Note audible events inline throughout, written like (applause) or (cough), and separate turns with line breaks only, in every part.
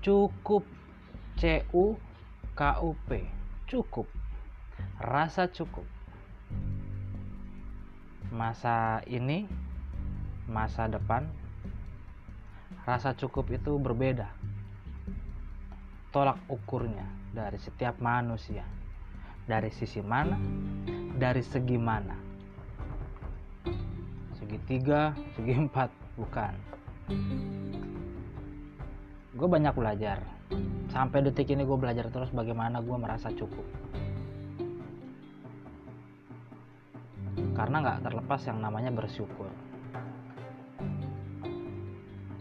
cukup. C U K U P. Cukup. Rasa cukup. Masa ini masa depan rasa cukup itu berbeda. Tolak ukurnya dari setiap manusia. Dari sisi mana? Dari segi mana? Segi tiga segi empat bukan gue banyak belajar. Sampai detik ini gue belajar terus bagaimana gue merasa cukup. Karena nggak terlepas yang namanya bersyukur.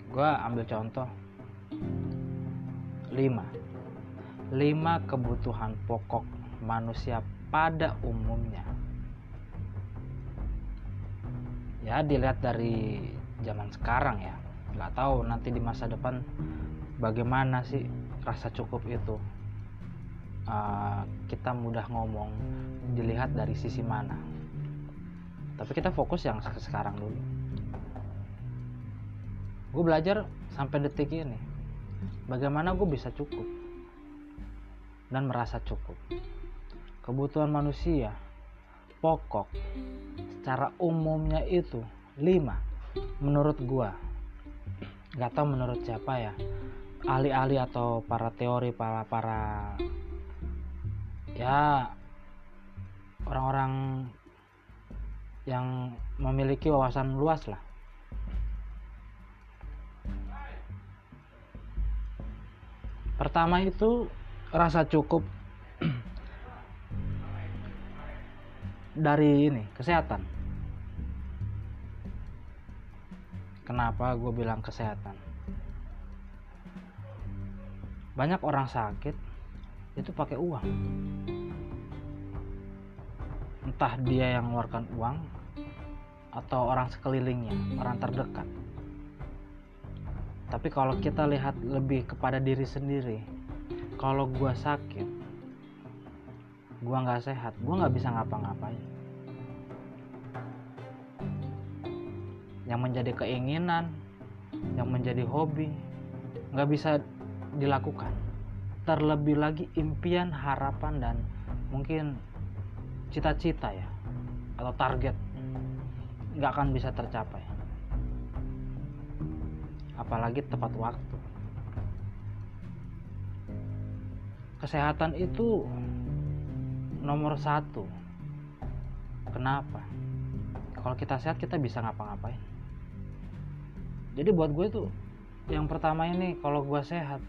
Gue ambil contoh. 5 5 kebutuhan pokok manusia pada umumnya. Ya dilihat dari zaman sekarang ya. Nggak tahu nanti di masa depan bagaimana sih rasa cukup itu? Uh, kita mudah ngomong dilihat dari sisi mana? Tapi kita fokus yang sekarang dulu. Gue belajar sampai detik ini bagaimana gue bisa cukup dan merasa cukup. Kebutuhan manusia pokok secara umumnya itu lima menurut gue nggak tahu menurut siapa ya ahli-ahli atau para teori para para ya orang-orang yang memiliki wawasan luas lah. Pertama itu rasa cukup (clears throat) dari ini kesehatan. Kenapa gue bilang kesehatan banyak orang sakit itu pakai uang entah dia yang mengeluarkan uang atau orang sekelilingnya, orang terdekat. Tapi kalau kita lihat lebih kepada diri sendiri, kalau gua sakit, gua nggak sehat, gua nggak bisa ngapa-ngapain. Yang menjadi keinginan, yang menjadi hobi, nggak bisa dilakukan. Terlebih lagi impian, harapan dan mungkin cita-cita ya atau target nggak akan bisa tercapai. Apalagi tepat waktu. Kesehatan itu nomor satu. Kenapa? Kalau kita sehat kita bisa ngapa-ngapain. Jadi buat gue tuh yang pertama ini kalau gue sehat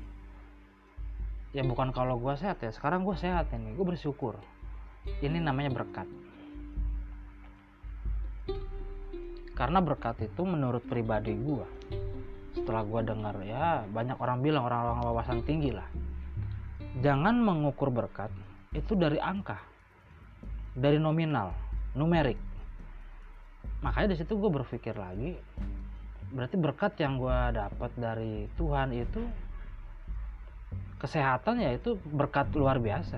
ya bukan kalau gue sehat ya. Sekarang gue sehat ini. Gue bersyukur. Ini namanya berkat. Karena berkat itu menurut pribadi gue setelah gue dengar ya banyak orang bilang orang-orang wawasan tinggi lah. Jangan mengukur berkat itu dari angka dari nominal numerik. Makanya di situ gue berpikir lagi berarti berkat yang gue dapat dari Tuhan itu kesehatan ya itu berkat luar biasa.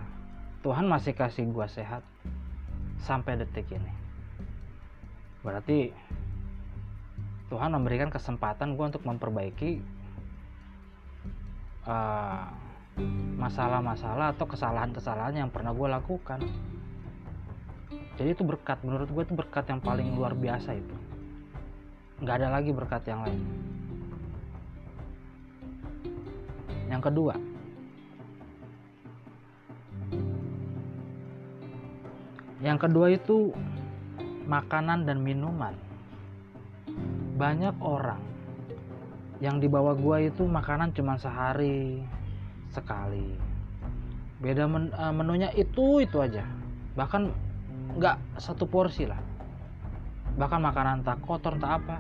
Tuhan masih kasih gue sehat sampai detik ini. Berarti Tuhan memberikan kesempatan gue untuk memperbaiki masalah-masalah uh, atau kesalahan-kesalahan yang pernah gue lakukan. Jadi itu berkat menurut gue itu berkat yang paling luar biasa itu. Nggak ada lagi berkat yang lain. Yang kedua yang kedua itu makanan dan minuman. Banyak orang yang dibawa gua itu makanan cuma sehari sekali. Beda men eh, menunya itu itu aja. Bahkan nggak satu porsi lah. Bahkan makanan tak kotor tak apa.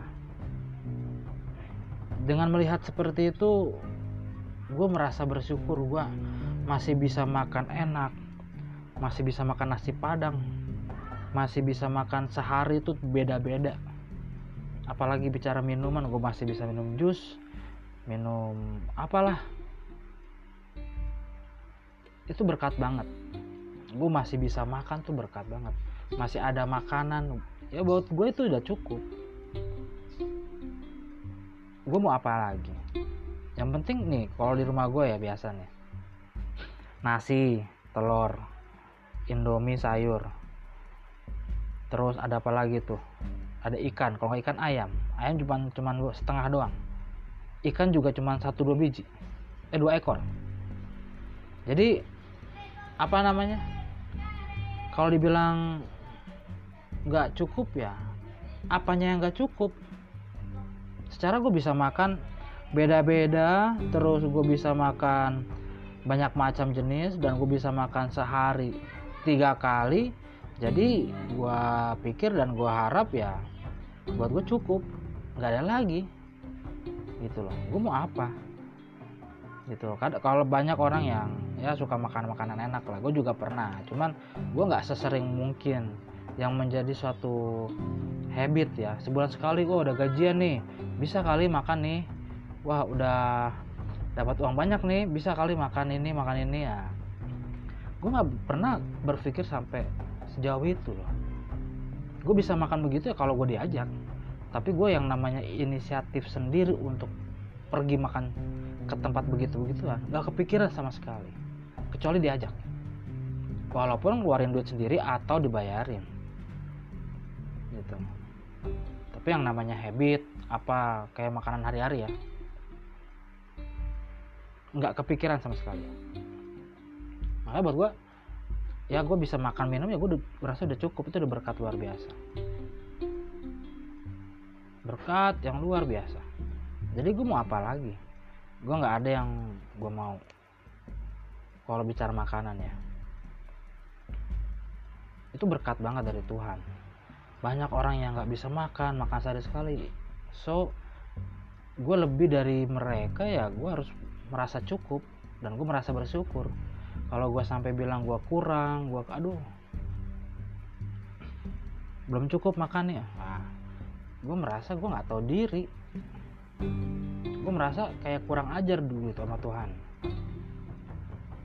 Dengan melihat seperti itu gue merasa bersyukur gue masih bisa makan enak masih bisa makan nasi padang. Masih bisa makan sehari itu beda-beda. Apalagi bicara minuman gue masih bisa minum jus minum apalah. Itu berkat banget. Gue masih bisa makan tuh berkat banget. Masih ada makanan. Ya buat gue itu udah cukup. Gue mau apa lagi? Yang penting nih kalau di rumah gue ya biasa nih. Nasi telur indomie sayur. Terus ada apa lagi tuh? Ada ikan. Kalau ikan ayam. Ayam cuma cuman setengah doang. Ikan juga cuma satu dua biji. Eh dua ekor. Jadi apa namanya? Kalau dibilang nggak cukup ya apanya yang nggak cukup? Secara gue bisa makan beda-beda terus gue bisa makan banyak macam jenis dan gue bisa makan sehari tiga kali. Jadi gue pikir dan gue harap ya buat gue cukup. Nggak ada lagi. Gitu loh. Gue mau apa? Gitu loh. Kalau banyak orang yang ya suka makan makanan enak lah gue juga pernah. Cuman gue nggak sesering mungkin yang menjadi suatu habit ya. Sebulan sekali gue udah gajian nih bisa kali makan nih. Wah udah dapat uang banyak nih bisa kali makan ini makan ini. Ya gue nggak pernah berpikir sampai sejauh itu loh. Gue bisa makan begitu ya kalau gue diajak. Tapi gue yang namanya inisiatif sendiri untuk pergi makan ke tempat begitu begitu kan nggak kepikiran sama sekali. Kecuali diajak. Walaupun ngeluarin duit sendiri atau dibayarin. Gitu. Tapi yang namanya habit apa kayak makanan hari-hari ya nggak kepikiran sama sekali makanya buat gue ya gue bisa makan minum ya gue berasa udah cukup. Itu udah berkat luar biasa. Berkat yang luar biasa. Jadi gue mau apa lagi? Gue nggak ada yang gue mau. Kalau bicara makanan ya. Itu berkat banget dari Tuhan. Banyak orang yang nggak bisa makan makan sehari sekali. So gue lebih dari mereka ya gue harus merasa cukup. Dan gue merasa bersyukur kalau gue sampai bilang gue kurang gue aduh. Belum cukup makan ya nah, gue merasa gue nggak tahu diri. Gue merasa kayak kurang ajar dulu sama Tuhan.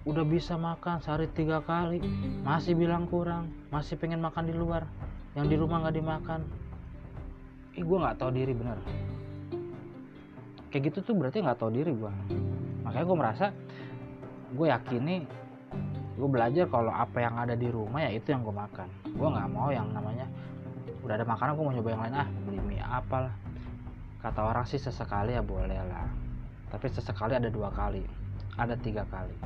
Udah bisa makan sehari tiga kali masih bilang kurang masih pengen makan di luar. Yang di rumah nggak dimakan. Ih gue nggak tahu diri bener. Kayak gitu tuh berarti nggak tahu diri gue makanya gue merasa gue yakin nih gue belajar kalau apa yang ada di rumah ya itu yang gue makan. Gue nggak mau yang namanya udah ada makanan gue mau nyoba yang lain. Ah beli mie apa lah kata orang sih sesekali ya boleh lah. Tapi sesekali ada dua kali ada tiga kali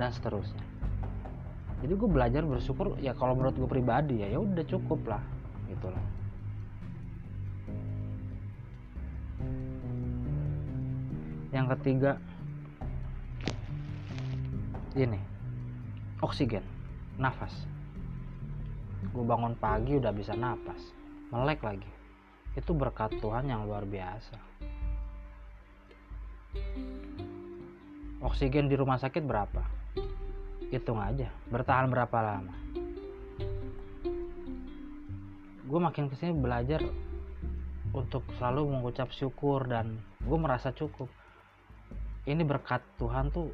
dan seterusnya. Jadi gue belajar bersyukur ya kalau menurut gue pribadi ya ya udah cukup lah gitu loh yang ketiga ini. Oksigen. Nafas. Gue bangun pagi udah bisa nafas melek lagi. Itu berkat Tuhan yang luar biasa. Oksigen di rumah sakit berapa? Hitung aja. Bertahan berapa lama? Gue makin ke sini belajar untuk selalu mengucap syukur dan gue merasa cukup. Ini berkat Tuhan tuh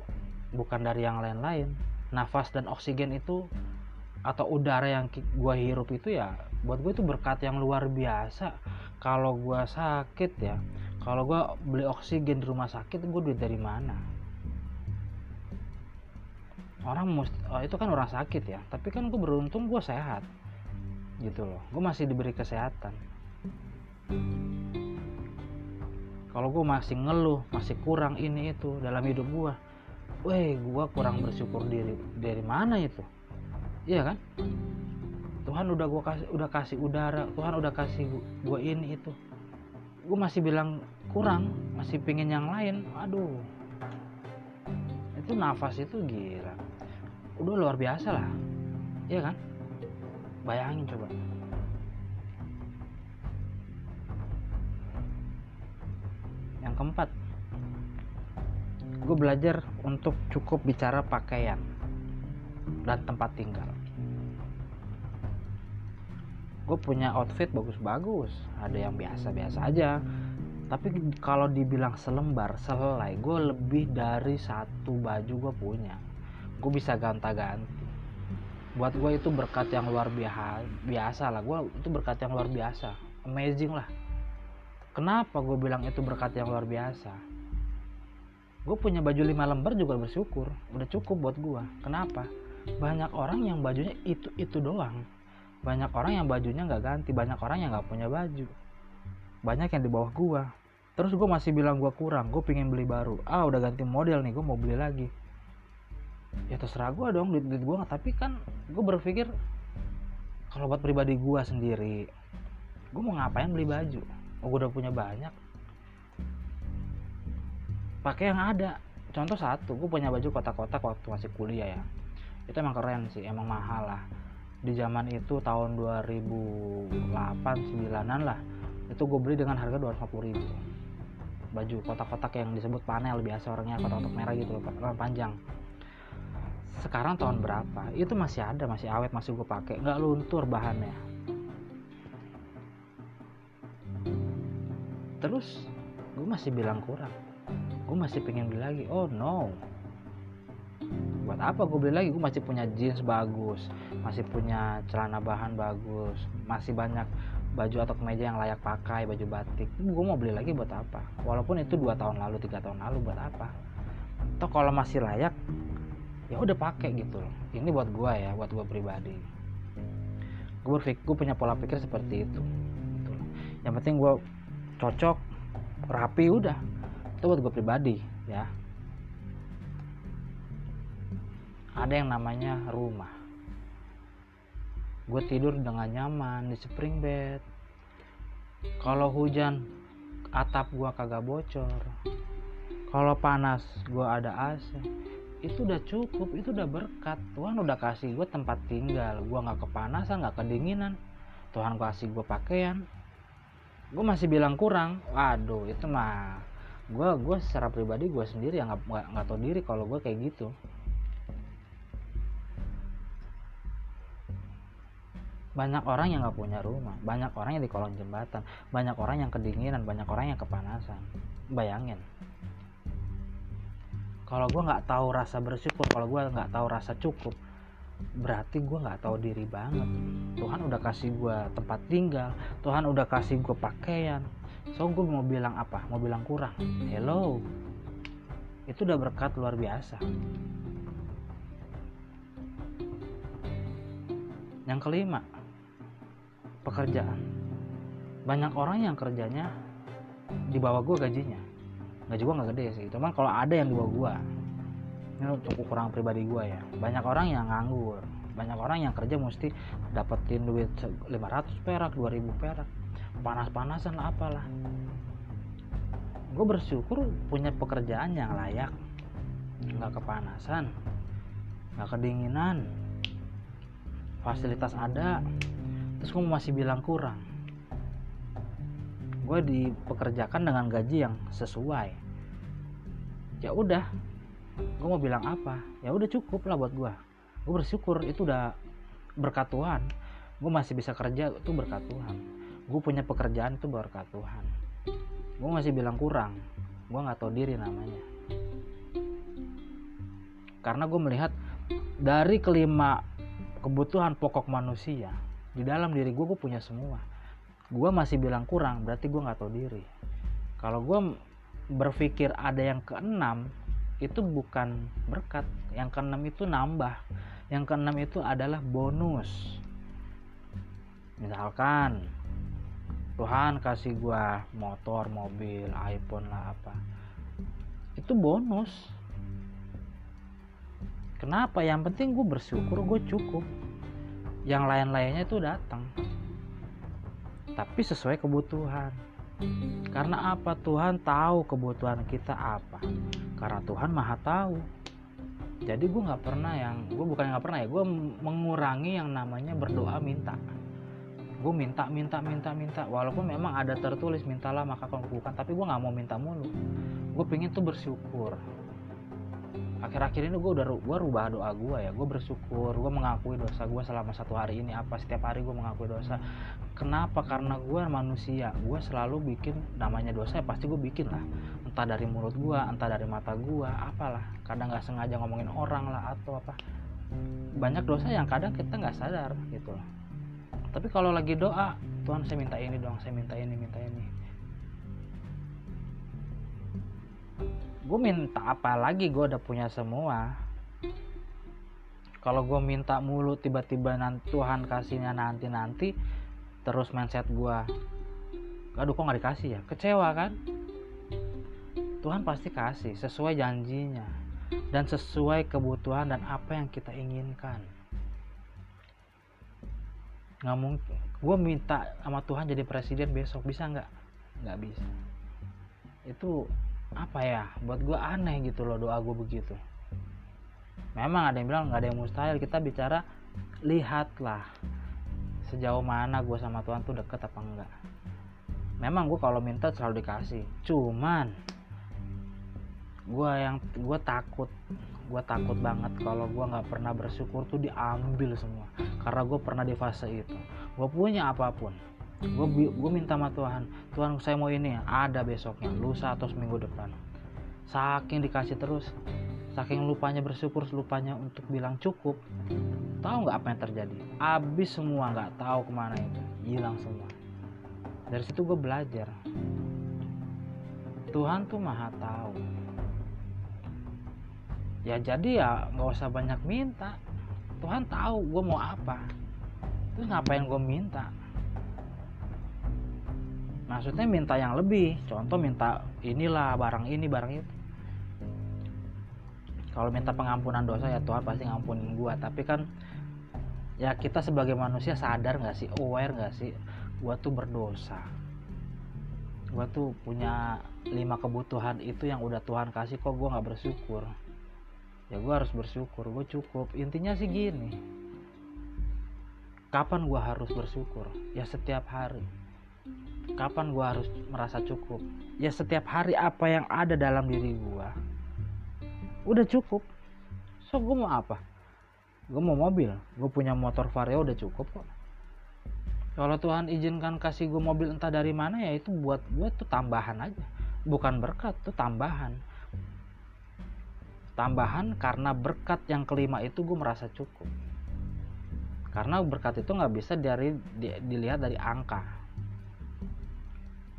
bukan dari yang lain-lain. Nafas dan oksigen itu atau udara yang gue hirup itu ya buat gue itu berkat yang luar biasa. Kalau gue sakit ya kalau gue beli oksigen di rumah sakit gue duit dari mana? Orang must, oh, itu kan orang sakit ya tapi kan gue beruntung gue sehat gitu loh. Gue masih diberi kesehatan. Kalau gue masih ngeluh masih kurang ini itu dalam hidup gue weh gua kurang bersyukur diri dari mana itu? Iya kan? Tuhan udah gua kasih udah kasih udara Tuhan udah kasih gua ini itu. Gue masih bilang kurang masih pingin yang lain. Aduh. Itu nafas itu gila. Udah luar biasa lah. Iya kan? Bayangin coba. Yang keempat gue belajar untuk cukup bicara pakaian dan tempat tinggal. Gue punya outfit bagus-bagus ada yang biasa-biasa aja. Tapi kalau dibilang selembar selai gue lebih dari satu baju gue punya. Gue bisa ganta-ganti buat gue itu berkat yang luar biasa biasa lah. Gue itu berkat yang luar biasa. Amazing lah. Kenapa gue bilang itu berkat yang luar biasa gue punya baju lima lembar juga bersyukur. Udah cukup buat gue kenapa? Banyak orang yang bajunya itu itu doang. Banyak orang yang bajunya nggak ganti. Banyak orang yang nggak punya baju. Banyak yang di bawah gue terus gue masih bilang gue kurang. Gue pengen beli baru. Ah udah ganti model nih. Gue mau beli lagi. Ya terserah gue dong. Duit duit gue tapi kan gue berpikir kalau buat pribadi gue sendiri gue mau ngapain beli baju? Oh, gue udah punya banyak pakai yang ada. Contoh satu gue punya baju kotak-kotak waktu masih kuliah ya. Itu emang keren sih emang mahal lah. Di zaman itu tahun 2008 9an lah itu gue beli dengan harga 250 ribu. Baju kotak-kotak yang disebut panel biasa orangnya kotak-kotak merah gitu loh panjang. Sekarang tahun berapa? Itu masih ada masih awet masih gue pakai. Nggak luntur bahannya. Terus gue masih bilang kurang gue masih pengen beli lagi. Oh no. Buat apa gue beli lagi? Gue masih punya jeans bagus masih punya celana bahan bagus masih banyak baju atau kemeja yang layak pakai baju batik. Gue mau beli lagi buat apa? Walaupun itu dua tahun lalu tiga tahun lalu buat apa? Atau kalau masih layak ya udah pakai gitu loh. Ini buat gue ya buat gue pribadi. Gue berpikir gue punya pola pikir seperti itu. Gitu yang penting gue cocok rapi udah itu buat gue pribadi ya. Ada yang namanya rumah. Gue tidur dengan nyaman di spring bed. Kalau hujan atap gue kagak bocor. Kalau panas gue ada AC itu udah cukup itu udah berkat. Tuhan udah kasih gue tempat tinggal. Gue nggak kepanasan nggak kedinginan. Tuhan kasih gue pakaian. Gue masih bilang kurang waduh itu mah gue gue secara pribadi gue sendiri yang nggak nggak tahu diri kalau gue kayak gitu. Banyak orang yang nggak punya rumah banyak orang yang di kolong jembatan banyak orang yang kedinginan banyak orang yang kepanasan. Bayangin. Kalau gue nggak tahu rasa bersyukur kalau gue nggak tahu rasa cukup berarti gue nggak tahu diri banget. Tuhan udah kasih gue tempat tinggal Tuhan udah kasih gue pakaian so gue mau bilang apa? Mau bilang kurang? Hello. Itu udah berkat luar biasa. Yang kelima pekerjaan. Banyak orang yang kerjanya di bawah gue gajinya. Gaji gue nggak gede sih cuman kalau ada yang di bawah gue ini untuk ukuran pribadi gue ya. Banyak orang yang nganggur. Banyak orang yang kerja mesti dapetin duit 500 perak 2000 perak panas-panasan lah apalah. Gue bersyukur punya pekerjaan yang layak. Nggak kepanasan nggak kedinginan. Fasilitas ada terus gue masih bilang kurang. Gue dipekerjakan dengan gaji yang sesuai. Ya udah gue mau bilang apa? Ya udah cukup lah buat gue gue bersyukur itu udah berkat Tuhan. Gue masih bisa kerja itu berkat Tuhan gue punya pekerjaan itu berkat Tuhan gue masih bilang kurang. Gue nggak tahu diri namanya. Karena gue melihat dari kelima kebutuhan pokok manusia di dalam diri gue gue punya semua. Gue masih bilang kurang berarti gue nggak tahu diri. Kalau gue berpikir ada yang keenam itu bukan berkat. Yang keenam itu nambah. Yang keenam itu adalah bonus. Misalkan Tuhan kasih gua motor mobil iPhone lah apa. Itu bonus. Kenapa? Yang penting gue bersyukur gue cukup. Yang lain-lainnya itu datang. Tapi sesuai kebutuhan. Karena apa? Tuhan tahu kebutuhan kita apa. Karena Tuhan maha tahu. Jadi gue nggak pernah yang gue bukan nggak pernah ya gue mengurangi yang namanya berdoa minta gue minta minta minta minta. Walaupun memang ada tertulis mintalah maka kau bukan tapi gue nggak mau minta mulu. Gue pengen tuh bersyukur. Akhir-akhir ini gue udah gue rubah doa gue ya. Gue bersyukur. Gue mengakui dosa gue selama satu hari ini apa. Setiap hari gue mengakui dosa. Kenapa? Karena gue manusia. Gue selalu bikin namanya dosa ya pasti gue bikin lah. Entah dari mulut gue entah dari mata gue apalah. Kadang nggak sengaja ngomongin orang lah atau apa. Banyak dosa yang kadang kita nggak sadar gitu loh tapi kalau lagi doa Tuhan saya minta ini dong saya minta ini minta ini. Gue minta apa lagi? Gue udah punya semua. Kalau gue minta mulu tiba-tiba nanti Tuhan kasihnya nanti nanti terus mindset gue aduh kok nggak dikasih ya? Kecewa kan? Tuhan pasti kasih sesuai janjinya dan sesuai kebutuhan dan apa yang kita inginkan nggak mungkin. Gue minta sama Tuhan jadi presiden besok. Bisa nggak? Nggak bisa. Itu apa ya? Buat gue aneh gitu loh doa gue begitu. Memang ada yang bilang nggak ada yang mustahil. Kita bicara lihatlah sejauh mana gue sama Tuhan tuh deket apa enggak memang gue kalau minta selalu dikasih. Cuman gue yang gue takut. Gue takut banget kalau gue nggak pernah bersyukur tuh diambil semua. Karena gue pernah di fase itu. Gue punya apa pun gue gue minta sama Tuhan Tuhan saya mau ini ada besoknya lusa atau seminggu depan. Saking dikasih terus saking lupanya bersyukur lupanya untuk bilang cukup tahu nggak apa yang terjadi? Habis semua nggak tahu ke mana itu hilang semua. Dari situ gue belajar. Tuhan tuh maha tahu ya jadi ya nggak usah banyak minta. Tuhan tahu gue mau apa. Terus ngapain gue minta? Maksudnya minta yang lebih. Contoh minta inilah barang ini barang itu. Kalau minta pengampunan dosa ya Tuhan pasti ngampunin gue tapi kan ya kita sebagai manusia sadar nggak sih? Aware nggak sih? Gue tuh berdosa. Gue tuh punya lima kebutuhan itu yang udah Tuhan kasih kok gue nggak bersyukur ya gue harus bersyukur. Gue cukup. Intinya sih gini. Kapan gue harus bersyukur? Ya setiap hari. Kapan gue harus merasa cukup? Ya setiap hari apa yang ada dalam diri gue udah cukup. So gue mau apa? Gue mau mobil. Gue punya motor vario udah cukup kok. Kalau Tuhan izinkan kasih gue mobil entah dari mana ya itu buat gue tuh tambahan aja. Bukan berkat tuh tambahan tambahan karena berkat yang kelima itu gue merasa cukup. Karena berkat itu nggak bisa dari di, dilihat dari angka.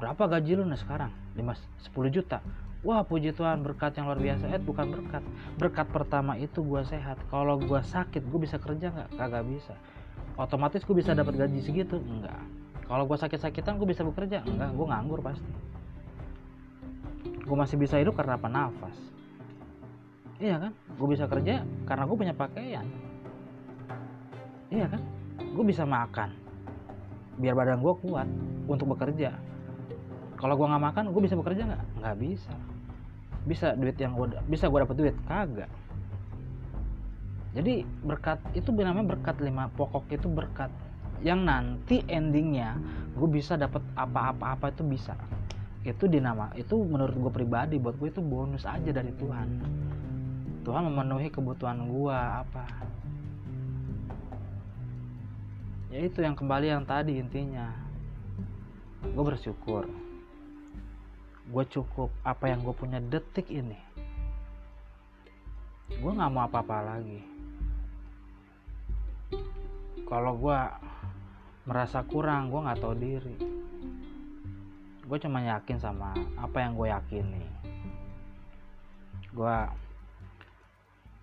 Berapa gaji lu nih sekarang? 5 10 juta. Wah puji Tuhan berkat yang luar biasa. Eh bukan berkat. Berkat pertama itu gue sehat. Kalau gue sakit gue bisa kerja nggak? Kagak bisa. Otomatis gue bisa dapat gaji segitu? Enggak kalau gue sakit-sakitan gue bisa bekerja? Enggak gue nganggur pasti. Gue masih bisa hidup karena apa? Nafas iya kan? Gue bisa kerja karena gue punya pakaian. Iya kan? Gue bisa makan biar badan gue kuat untuk bekerja. Kalau gue nggak makan gue bisa bekerja nggak? Nggak bisa. Bisa duit yang gue bisa gue dapat duit? Kagak. Jadi berkat itu namanya berkat lima pokok itu berkat. Yang nanti endingnya gue bisa dapat apa-apa apa itu bisa. Itu dinama itu menurut gue pribadi buat gue itu bonus aja dari Tuhan Tuhan memenuhi kebutuhan gua apa? Ya itu yang kembali yang tadi intinya. Gue bersyukur. Gue cukup apa yang gue punya detik ini. Gue nggak mau apa-apa lagi. Kalau gue merasa kurang gue nggak tahu diri. Gue cuma yakin sama apa yang gue yakini. Gue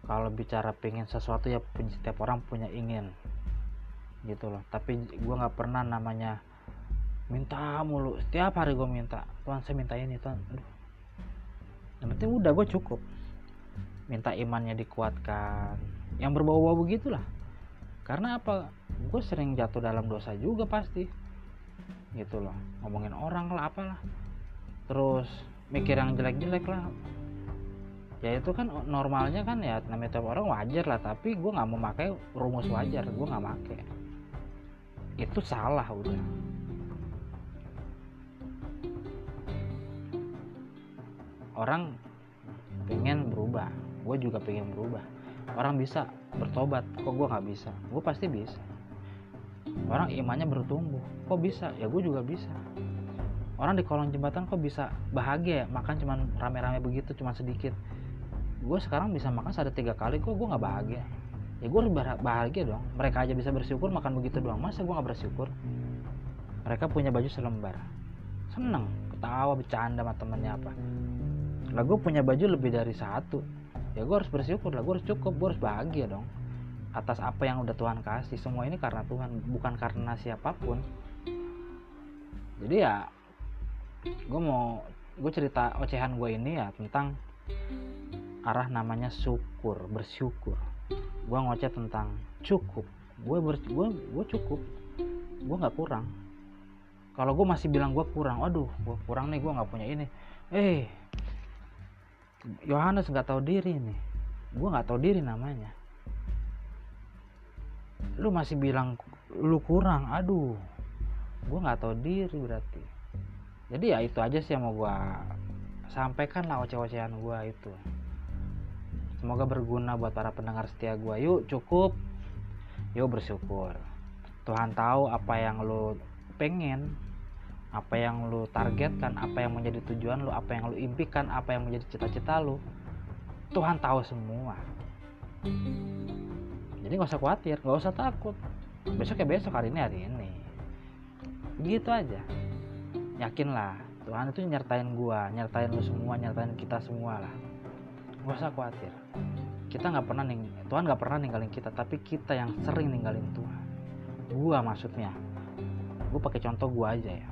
kalau bicara pengen sesuatu ya setiap orang punya ingin gitu loh. Tapi gue nggak pernah namanya minta mulu. Setiap hari gue minta Tuhan saya minta ini Tuhan. Yang penting udah gue cukup. Minta imannya dikuatkan. Yang berbau-bau begitulah. Karena apa? Gue sering jatuh dalam dosa juga pasti. Gitu loh. Ngomongin orang lah apalah. Terus mikir yang jelek-jelek lah ya itu kan normalnya kan ya namanya tiap orang wajar lah tapi gue nggak mau pakai rumus wajar gue nggak pakai. Itu salah udah. Orang pengen berubah gue juga pengen berubah. Orang bisa bertobat kok gue nggak bisa? Gue pasti bisa. Orang imannya bertumbuh kok bisa? Ya gue juga bisa. Orang di kolong jembatan kok bisa bahagia ya? Makan cuman rame-rame begitu cuma sedikit gue sekarang bisa makan sehari tiga kali kok gue nggak bahagia? Ya gue harus bahagia dong. Mereka aja bisa bersyukur makan begitu doang. Masa gue nggak bersyukur? Mereka punya baju selembar. Seneng ketawa bercanda sama temennya apa. Lah gue punya baju lebih dari satu. Ya gue harus bersyukur lah gue harus cukup gue harus bahagia dong. Atas apa yang udah Tuhan kasih. Semua ini karena Tuhan bukan karena siapa pun. Jadi ya gue mau gue cerita ocehan gue ini ya tentang arah namanya syukur bersyukur. Gue ngoceh tentang cukup. Gue ber gue gue cukup. Gue nggak kurang. Kalau gue masih bilang gue kurang aduh gue kurang nih gue nggak punya ini. Eh Yohanes nggak tahu diri nih. Gue nggak tahu diri namanya. Lu masih bilang lu kurang aduh. Gue nggak tahu diri berarti. Jadi ya itu aja sih yang mau gue sampaikan lah oceh-ocehan gue itu semoga berguna buat para pendengar setia gue yuk cukup. Yuk bersyukur. Tuhan tahu apa yang lu pengen apa yang lu targetkan apa yang menjadi tujuan lu apa yang lu impikan apa yang menjadi cita-cita lu. Tuhan tahu semua. Jadi nggak usah khawatir nggak usah takut. Besok ya besok hari ini hari ini. Gitu aja. Yakinlah Tuhan itu nyertain gua nyertain lu semua nyertain kita semua lah nggak usah khawatir. Kita nggak pernah ning Tuhan nggak pernah ninggalin kita tapi kita yang sering ninggalin Tuhan. Gua maksudnya. Gue pakai contoh gua aja ya.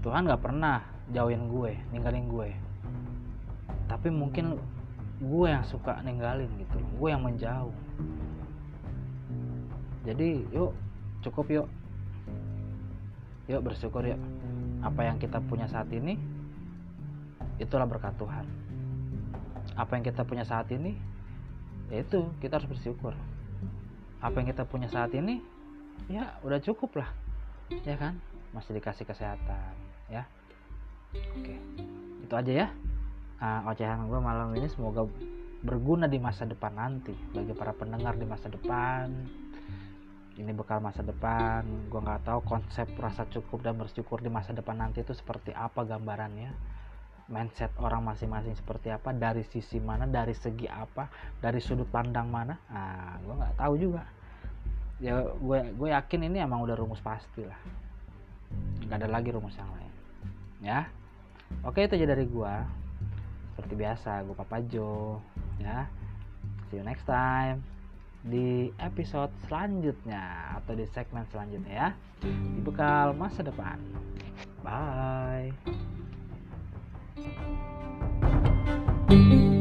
Tuhan gak pernah jauhin gue ninggalin gue. Tapi mungkin gue yang suka ninggalin gitu gue yang menjauh. Jadi yuk cukup yuk. Yuk bersyukur yuk. Apa yang kita punya saat ini itulah berkat Tuhan apa yang kita punya saat ini yaitu kita harus bersyukur. Apa yang kita punya saat ini ya udah cukup lah. Ya kan? Masih dikasih kesehatan ya. Oke itu aja ya uh, ocehan gue malam ini. Semoga berguna di masa depan nanti bagi para pendengar di masa depan. Ini bekal masa depan. Gue nggak tahu konsep rasa cukup dan bersyukur di masa depan nanti itu seperti apa gambarannya mindset orang masing-masing seperti apa dari sisi mana dari segi apa dari sudut pandang mana? Ah gue nggak tahu juga. Ya gue gue yakin ini emang udah rumus pasti lah. Nggak ada lagi rumus yang lain. Ya? Oke itu aja dari gua. Seperti biasa gua Papa Jo. Ya? See you next time di episode selanjutnya atau di segmen selanjutnya ya. Di bekal masa depan. Bye Música